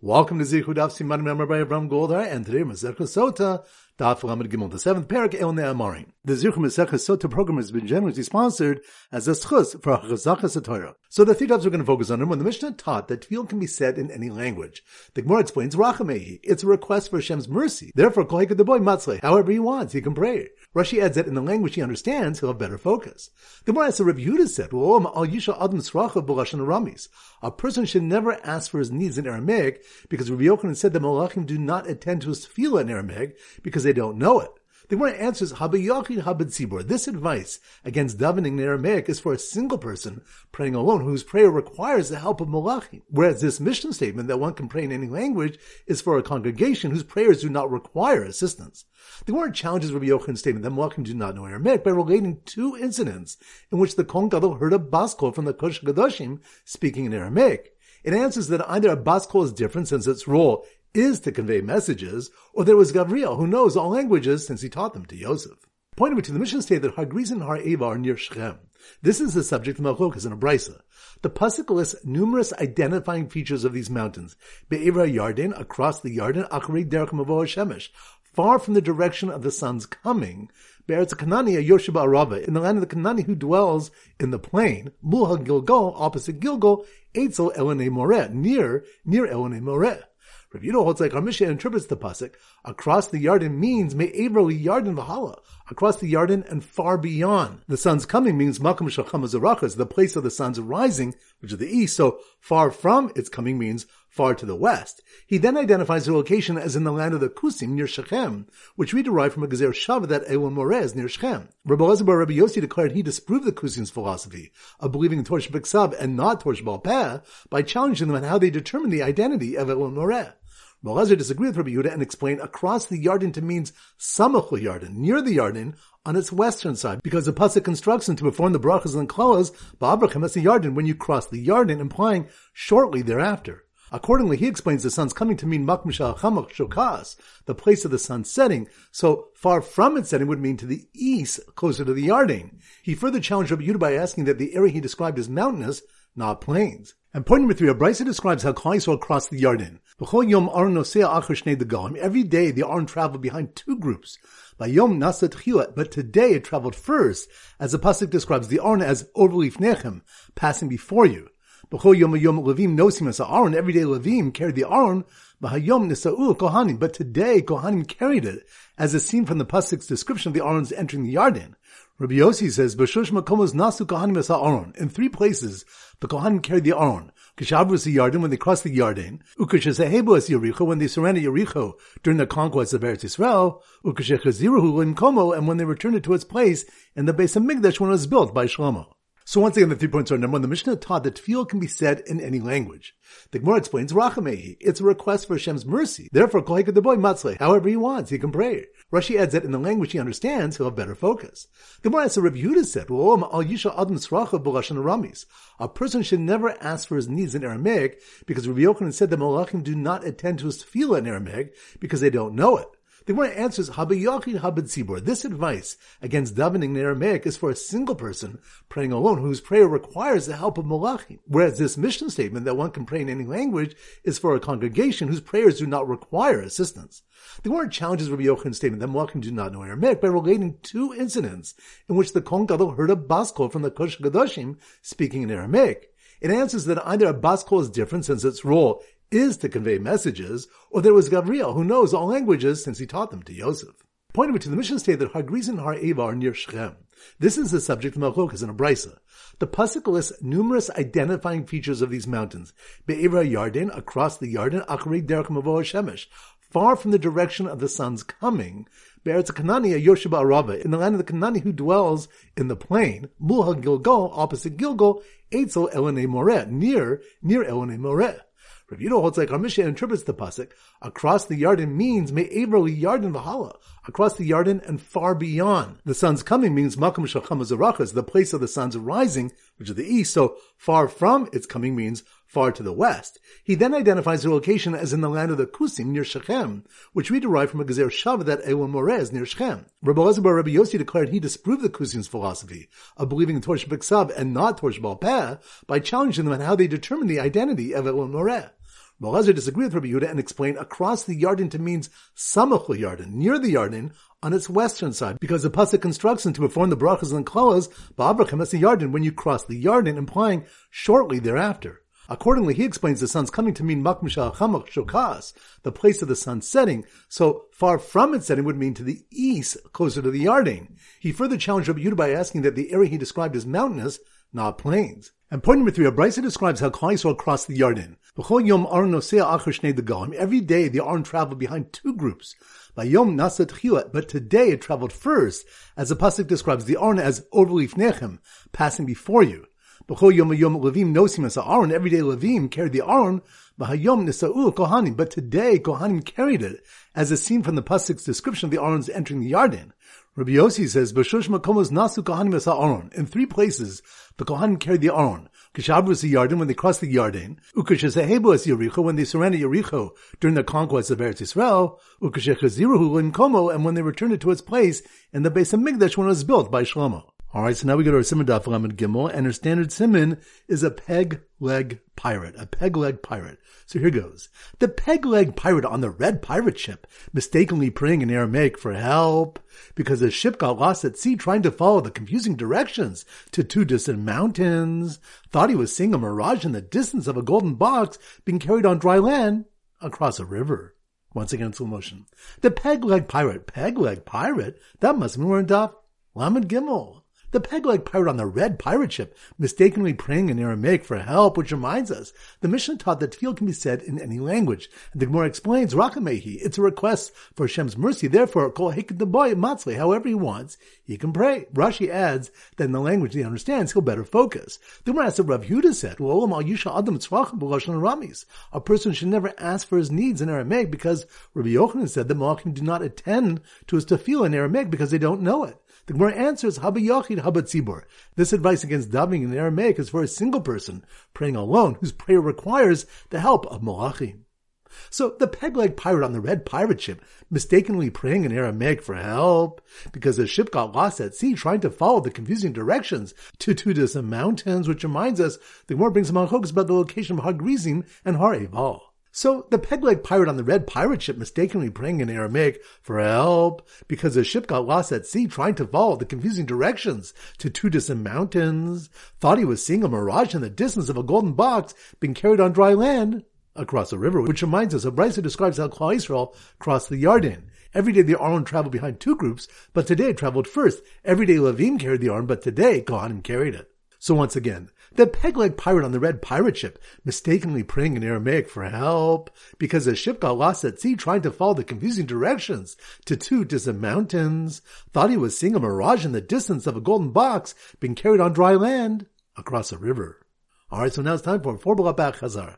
Welcome to Zichud Daf Siman Member by Avram Goldar, and today Masechah Sota, Daf Lamed Gimel, the seventh parak El Ne'amarim. The Zichud Masechah Sota program has been generously sponsored as a schus for Chazachas Torah. So the three topics we're going to focus on are when the Mishnah taught that tefillah can be said in any language. The Gemara explains Rachamehi. It's a request for Hashem's mercy. Therefore, Kohika the boy Matzle. However he wants, he can pray. Rashi adds that in the language he understands, he'll have better focus. The Gemara asks, Rabbi Yehuda said. A person should never ask for his needs in Aramaic because Rabbi Yochanan said that Malachim do not attend to his tefillah in Aramaic because they don't know it. The Gemara answers, Habayachid Habad Tzibur. This advice against davening in Aramaic is for a single person praying alone whose prayer requires the help of Malachim. Whereas this mission statement that one can pray in any language is for a congregation whose prayers do not require assistance. The Gemara challenges Rabbi Yochanan's statement that Malachim do not know Aramaic by relating two incidents in which the Kohen heard a baskol from the Kosh Gadoshim speaking in Aramaic. It answers that either a baskol is different since its role is to convey messages, or there was Gavriel, who knows all languages since he taught them to Yosef. Point number two, the mission state that Hagriz and Har Eva are near Shechem. This is the subject of Malchokas in a brisa. The pasuk lists numerous identifying features of these mountains. Be'evra Yarden, across the Yarden, Achrei Derech Mavoah Shemesh, far from the direction of the sun's coming. Be'eretz Kanani, Yoshiba Arava, in the land of the Kanani who dwells in the plain. Mulha Gilgal, opposite Gilgal, Eitzel Elene Moreh, near, near Elene Moreh. Rav Yudah holds like our Mishnah interprets the pasuk across the Yarden means May me'evro Yarden v'hala across the Yarden and far beyond. The sun's coming means makom shacham the place of the sun's rising, which is the east. So far from its coming means far to the west. He then identifies the location as in the land of the Kusim near Shechem, which we derive from a Gezer Shava that Elon Morez near Shechem. Rabbi Elazar Rabbi Yossi declared he disproved the Kusim's philosophy of believing in Torsh B'Ksav and not Torsh Balpeh by challenging them on how they determine the identity of Elon Moreh. Malazar disagreed with Rabbi Yehuda and explained across the Yarden to means Samach Yarden, near the Yarden, on its western side, because the pasuk constructs to perform the brachas and klalas ba'abrachim as the Yarden when you cross the Yarden, implying shortly thereafter. Accordingly, he explains the sun's coming to mean Makm Chamach Shokas, the place of the sun setting, so far from its setting would mean to the east, closer to the Yarden. He further challenged Rabbi Yehuda by asking that the area he described as mountainous, not plains. And point number three, a Brisa describes how Yisrael crossed the Yarden. Every day the Aron traveled behind two groups. By yom But today it traveled first, as the pasuk describes the Aron as overleaf nechem, passing before you. Every day Levim carried the Aron, but today Kohanim carried it, as is seen from the pasuk's description of the Aron's entering the Yarden. Rabbi Yossi says, "B'shush makomos nasu kohanim es Aaron." In three places, the kohanim carried the. Kishavus the when they crossed the Yarden. When they surrendered Yericho during the conquest of Eretz Yisrael. Limkomo and when they returned it to its place in the base of Migdash when it was built by Shlomo. So once again, the three points are number one, the Mishnah taught that tefillah can be said in any language. The Gemara explains Rachamehi. It's a request for Hashem's mercy. Therefore, Kohika the boy Matzle. However he wants, he can pray. Rashi adds that in the language he understands, he'll have better focus. The Gemara asks, Rabbi Yehuda said, Al Yisha Adam. A person should never ask for his needs in Aramaic because Rabbi Yochanan said that Malachim do not attend to his tefillah in Aramaic because they don't know it. The Gemara answers, Habayachid Habad Tzibur. This advice against davening in Aramaic is for a single person praying alone whose prayer requires the help of Malachim. Whereas this mission statement that one can pray in any language is for a congregation whose prayers do not require assistance. The Gemara challenges Rabbi Yochanan's statement that Malachim do not know Aramaic by relating two incidents in which the Kohen Gadol heard a baskol from the Kosh Gadoshim speaking in Aramaic. It answers that either a baskol is different since its role is to convey messages, or there was Gavriel, who knows all languages since he taught them to Yosef. Pointing number two, the mission state that Hagriz and Har Eva are near Shechem. This is the subject of Malchokas in a brisa. The pasuk lists numerous identifying features of these mountains. Be'evra Yarden, across the Yarden, Achrei Derech Mavoah Shemesh, far from the direction of the sun's coming. Be'eretz Kanani, Yoshiba Arava, in the land of the Kanani who dwells in the plain. Mulha Gilgal, opposite Gilgal, Eitzel Elene Moreh, near, near Elene Moreh. Rav Yudah holds like our Mishnah interprets the pasuk across the Yarden means me'evro Yarden v'hala across the Yarden and far beyond. The sun's coming means makom shacham the place of the sun's rising, which is the east. So far from its coming means far to the west. He then identifies the location as in the land of the Kusim near Shechem, which we derive from a Gezer Shava that Elon Morez near Shechem. Rabbi Elazar Rabbi Yossi declared he disproved the Kusim's philosophy of believing in Torsh B'Ksav and not Torsh Balpeh by challenging them on how they determine the identity of Elon Moreh. Belazar disagreed with Rabbi Yehuda and explained across the Yarden to means samach Yarden, near the Yarden, on its western side, because the pasuk instructs them to perform the brachas and klalas ba'abrachim as the Yarden when you cross the Yarden, implying shortly thereafter. Accordingly, he explains the sun's coming to mean Makmisha Chamach Shokas, the place of the sun setting, so far from its setting would mean to the east, closer to the Yarden. He further challenged Rabbi Yehuda by asking that the area he described as mountainous, not plains. And point number three, Abraisa describes how Yisrael crossed the Yarden. Every day the Aron traveled behind two groups. But today it traveled first, as the pasuk describes the Aron as Overleaf Nechem, passing before you. Yom yom Aaron. Every day levim carried the kohanim. But today kohanim carried it, as is seen from the pasuk's description of the Aaron's entering the Yarden. Rabbi Yossi says. In three places, the kohanim carried the Aaron. Kishabru the Yarden when they crossed the Yarden. Ukashasehebu as Yericho when they surrendered Yericho during the conquest of Eretz Yisrael. Ukashechaziruhu in Komo and when they returned it to its place in the base of Migdash when it was built by Shlomo. All right, so now we go to our Simon Daf Lamed Gimel, and our standard Simon is a peg leg pirate, a peg leg pirate. So here goes. The peg leg pirate on the red pirate ship, mistakenly praying in Aramaic for help, because the ship got lost at sea trying to follow the confusing directions to two distant mountains, thought he was seeing a mirage in the distance of a golden box being carried on dry land across a river. Once again, slow motion. The peg leg pirate, peg leg pirate, that must mean we're in Daf Lamed Gimel. The peg-leg pirate on the red pirate ship mistakenly praying in Aramaic for help, which reminds us, the Mishnah taught that tefillah can be said in any language. And the Gemara explains, Rakamehi, it's a request for Hashem's mercy, therefore, call the boy matzle, however he wants, he can pray. Rashi adds that in the language he understands, he'll better focus. The Gemara asks Rav Huda said, Adam Rami's. a person should never ask for his needs in Aramaic because Rabbi Yochanan said that Malachim do not attend to his tefillah in Aramaic because they don't know it. The Gemara answers, Haba Yachid, Haba Tzibor. This advice against davening in Aramaic is for a single person praying alone whose prayer requires the help of Malachim. So the peg-leg pirate on the red pirate ship mistakenly praying in Aramaic for help because the ship got lost at sea trying to follow the confusing directions to two distant mountains, which reminds us the Gemara brings some hooks about the location of Har Grizim and Har Eval. So the peg-leg pirate on the red pirate ship mistakenly praying in Aramaic for help because the ship got lost at sea trying to follow the confusing directions to two distant mountains, thought he was seeing a mirage in the distance of a golden box being carried on dry land across a river, which reminds us of Brisa describes how Klal Yisrael crossed the Yarden. Every day the Aron traveled behind two groups, but today it traveled first. Every day Levim carried the Aron, but today Kohanim carried it. So once again, the peg-leg pirate on the red pirate ship mistakenly praying in Aramaic for help because the ship got lost at sea trying to follow the confusing directions to two distant mountains, thought he was seeing a mirage in the distance of a golden box being carried on dry land across a river. Alright, so now it's time for four Balabach Chazar.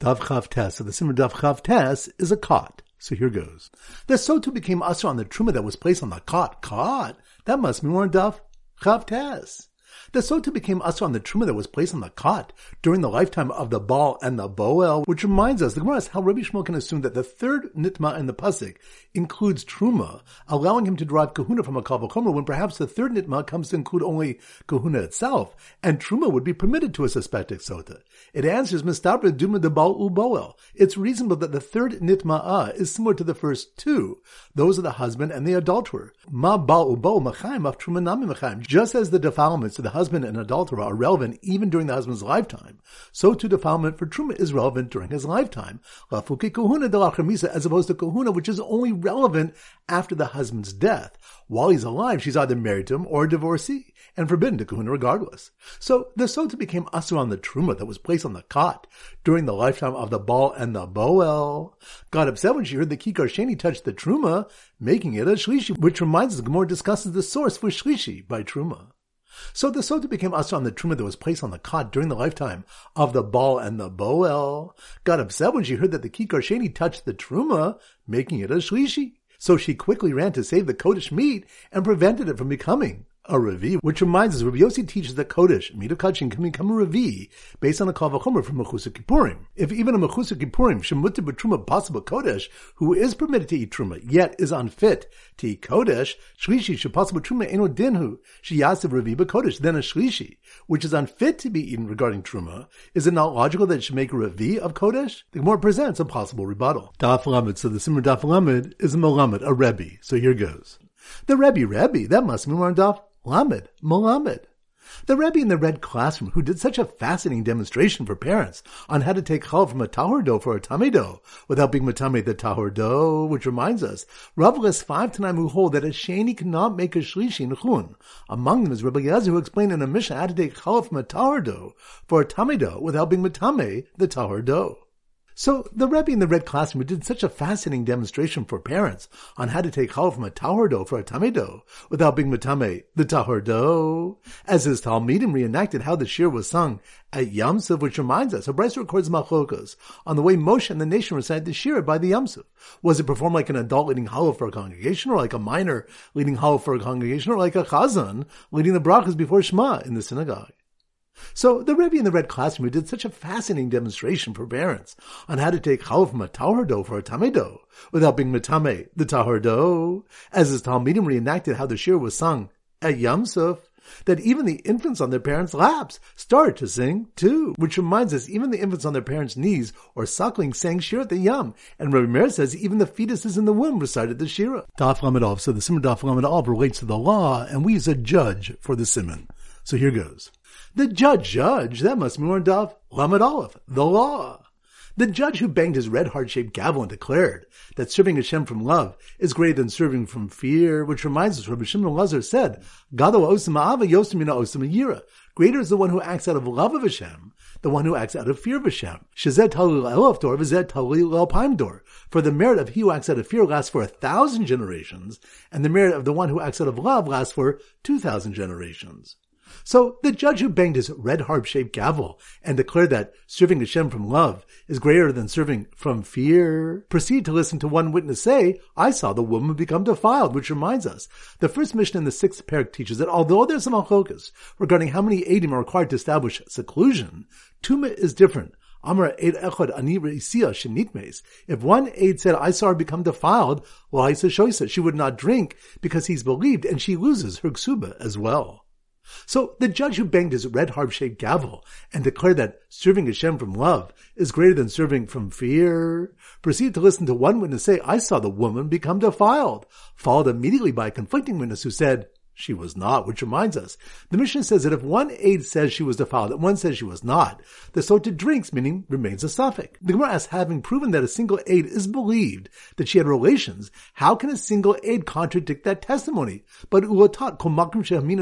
Daf Chav Tes. So the Simmer Daf Chav Tes is a cot. So here goes. The Sota became usher on the truma that was placed on the cot. Cot? That must mean we're in Daf Chav Tes. The sota became usher on the truma that was placed on the cot during the lifetime of the Baal and the Boel, which reminds us, the Gemara how Rabbi Shmuel can assume that the third nitma in the pasuk includes truma, allowing him to derive kahuna from a kavachomer, when perhaps the third nitma comes to include only kahuna itself, and truma would be permitted to a suspected sota. It answers mistabra duma de Baal u Boel. It's reasonable that the third nitma'a ah, is similar to the first two. Those are the husband and the adulterer. Ma Baal u Boel machayim of truma nami machayim. Just as the defilements of the husband and adulterer are relevant even during the husband's lifetime, so too defilement for truma is relevant during his lifetime. Lafuke kohuna de la as opposed to kahuna, which is only relevant after the husband's death. While he's alive, she's either married to him or a divorcee, and forbidden to kahuna regardless. So the sota became asur on the truma that was placed on the cot during the lifetime of the Baal and the Boel. Got upset when she heard the Kikar Sheni touch the truma, making it a shlishi, which reminds us Gemara discusses the source for shlishi by truma. So the sota became asr on the truma that was placed on the cot during the lifetime of the Baal and the Boel. Got upset when she heard that the Kikar Sheni touched the truma, making it a shlishi. So she quickly ran to save the Kodesh meat and prevented it from becoming a Revi, which reminds us, Rabbi Yossi teaches that Kodesh, Mida Kachin, can become a Revi based on a Kavachomer from Mechusa Kippurim. If even a Mechusa Kippurim, Shemutter B'Truma possible Kodesh, who is permitted to eat Truma, yet is unfit to eat Kodesh, Shlishi, Shepassable Truma, Eno Dinhu, Shiyasav Revi Kodesh, then a Shlishi, which is unfit to be eaten regarding Truma, is it not logical that it should make a Revi of Kodesh? The Gemara presents a possible rebuttal. Daf Lamed, so the Simmer Daf Lamed is a Melamed, a Rebbe. So here goes. The Rebbe, Rebbe, that must be more Daf Lamed, Melamed. The Rebbe in the red classroom who did such a fascinating demonstration for parents on how to take chal from a tahor dough for a tamei dough without being matame the tahor dough, which reminds us, Rav lists five Tanaim who hold that a sheni cannot make a shlishi in chun. Among them is Rabbi Yezer who explained in a Mishnah how to take chal from a tahor dough for a tamei dough without being matame the tahor dough. So the Rebbe in the red classroom did such a fascinating demonstration for parents on how to take chal from a tahor dough for a tamei dough without being matame the tahor dough, as his Talmidim reenacted how the shir was sung at Yamsuf, which reminds us, Brisa records machlokas on the way Moshe and the nation recited the shir by the Yamsuf. Was it performed like an adult leading halal for a congregation, or like a minor leading halal for a congregation, or like a chazan leading the brachas before Shema in the synagogue? So the Rebbe in the red classroom did such a fascinating demonstration for parents on how to take chal from a tahor dough for a tamei dough without being metame the tahor dough, as his Talmidim reenacted how the shir was sung at Yamsuf, that even the infants on their parents' laps started to sing too, which reminds us even the infants on their parents' knees or suckling sang shir at the yam, and Rabbi Meir says even the fetuses in the womb recited the shira. Daf Lamed So the Simon Daf Lamed relates to the law, and we use a judge for the Simon. So here goes. The judge, judge, that must be more Daf Lamed Aleph, the law. The judge who banged his red heart-shaped gavel and declared that serving Hashem from love is greater than serving from fear, which reminds us, Rabbi Shimon Lazar said, Gado osim ava yosimina osim yira. Greater is the one who acts out of love of Hashem, the one who acts out of fear of Hashem. Shazet talil elaf dor, v'zet talil alpaim dor. For the merit of he who acts out of fear lasts for a thousand generations, and the merit of the one who acts out of love lasts for two thousand generations. So the judge who banged his red harp-shaped gavel and declared that serving Hashem from love is greater than serving from fear proceeded to listen to one witness say, I saw the woman become defiled, which reminds us, the first mission in the sixth parak teaches that although there's some focus regarding how many Adim are required to establish seclusion, Tuma is different. Amar Eid Echad Ani Shenitmes. If one aid said, I saw her become defiled, I said, she would not drink because he's believed and she loses her ksuba as well. So the judge who banged his red harp-shaped gavel and declared that serving Hashem from love is greater than serving from fear proceeded to listen to one witness say, I saw the woman become defiled, followed immediately by a conflicting witness who said, she was not, which reminds us, the Mishnah says that if one aid says she was defiled that one says she was not, the sota drinks, meaning remains a suffix. The Gemara asks, having proven that a single aid is believed that she had relations, how can a single aid contradict that testimony? But ulatat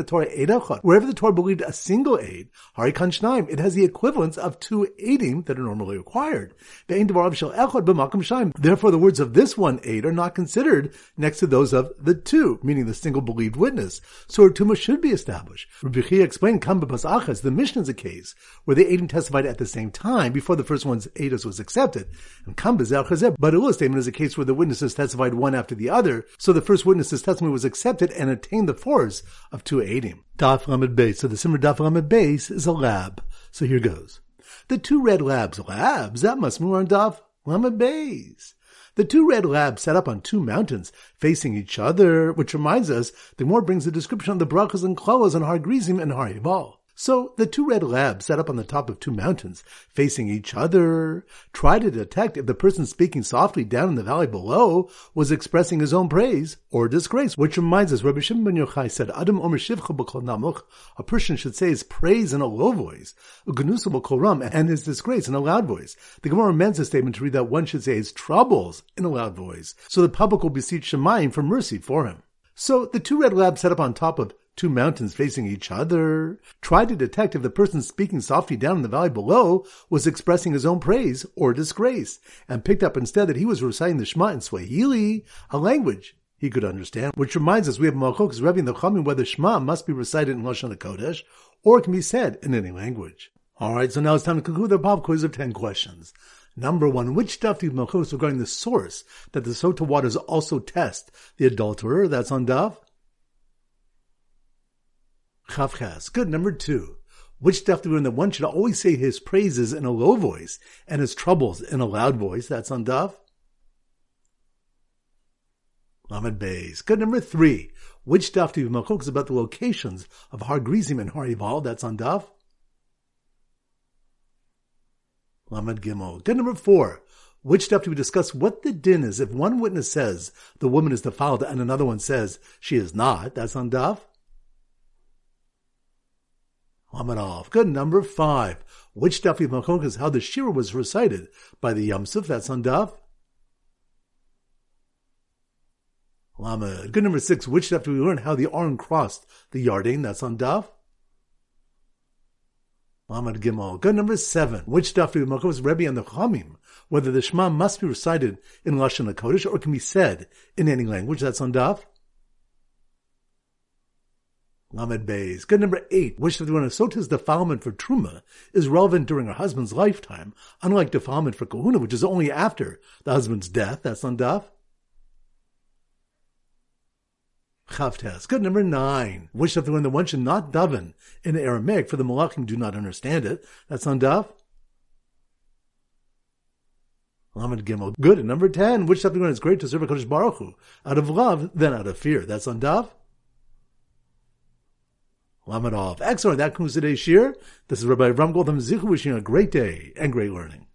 Torah wherever the Torah believed a single aid, harikan it has the equivalence of two aidim that are normally required. Therefore, the words of this one aid are not considered next to those of the two, meaning the single believed witness so her tumah should be established. Rabbi Chia explained Kamba Achas, the Mishnah is a case where the Adim testified at the same time before the first one's Eidos was accepted. And but Ula statement is a case where the witnesses testified one after the other, so the first witness's testimony was accepted and attained the force of two Adim. Daf Lamed Beis. So the Simmer Daf Lamed Beis is a lab. So here goes. The two red labs, labs, that must move on Daf Lamed Beis. The two red labs set up on two mountains facing each other, which reminds us, the more brings a description of the brachas and klalas on Har Grizim and Har Ebal. So the two red labs set up on the top of two mountains, facing each other, try to detect if the person speaking softly down in the valley below was expressing his own praise or disgrace. Which reminds us, Rabbi Shimon ben Yochai said, "Adam omer shivcha namuch." A person should say his praise in a low voice, ugenusa ram, and his disgrace in a loud voice. The Gemara amends the statement to read that one should say his troubles in a loud voice, so the public will beseech Shemayim for mercy for him. So the two red labs set up on top of two mountains facing each other, tried to detect if the person speaking softly down in the valley below was expressing his own praise or disgrace, and picked up instead that he was reciting the Shema in Swahili, a language he could understand, which reminds us we have Malchok's Rebbe in the Chamim whether Shema must be recited in Lashon HaKodesh or can be said in any language. Alright, so now it's time to conclude the pop quiz of 10 questions. Number one, which daf do Malchus regarding the source that the Sota waters also test the adulterer? That's on daf Chavchas. Good. Number two. Which stuff do we learn that one should always say his praises in a low voice and his troubles in a loud voice? That's on Daf. Lamed Beis. Good. Number three. Which stuff do you have about the locations of Har Grizim and Har Eval? That's on Daf. Lamed Gimel. Good. Number four. Which stuff do we discuss what the din is if one witness says the woman is defiled and another one says she is not? That's on Daf. Lamadov. Good. Number five. Which Daf Yimachok is how the Shira was recited by the Yamsuf. That's on Daf. Lamed. Good. Number six. Which Daf do we learn how the Aron crossed the Yarden? That's on Daf. Lamed Gimel. Good. Number seven. Which Daf do we Rebbe and the Chamim? Whether the Shema must be recited in Lashon HaKodesh or can be said in any language. That's on Daf. Lamed Beis. Good number eight. Which the Sota's defilement for Truma is relevant during her husband's lifetime, unlike defilement for Kahuna, which is only after the husband's death. That's on Daf. Chavtes. Good number nine. Which of the one the one should not daven in Aramaic, for the Malachim do not understand it. That's on Daf. Lamed Gimel. Good. And number ten. Which of the one is great to serve a Baruch Hu out of love than out of fear. That's on Daf. Lamed Excellent. That concludes today's shir. This is Rabbi Ram Goldham Zichu wishing you a great day and great learning.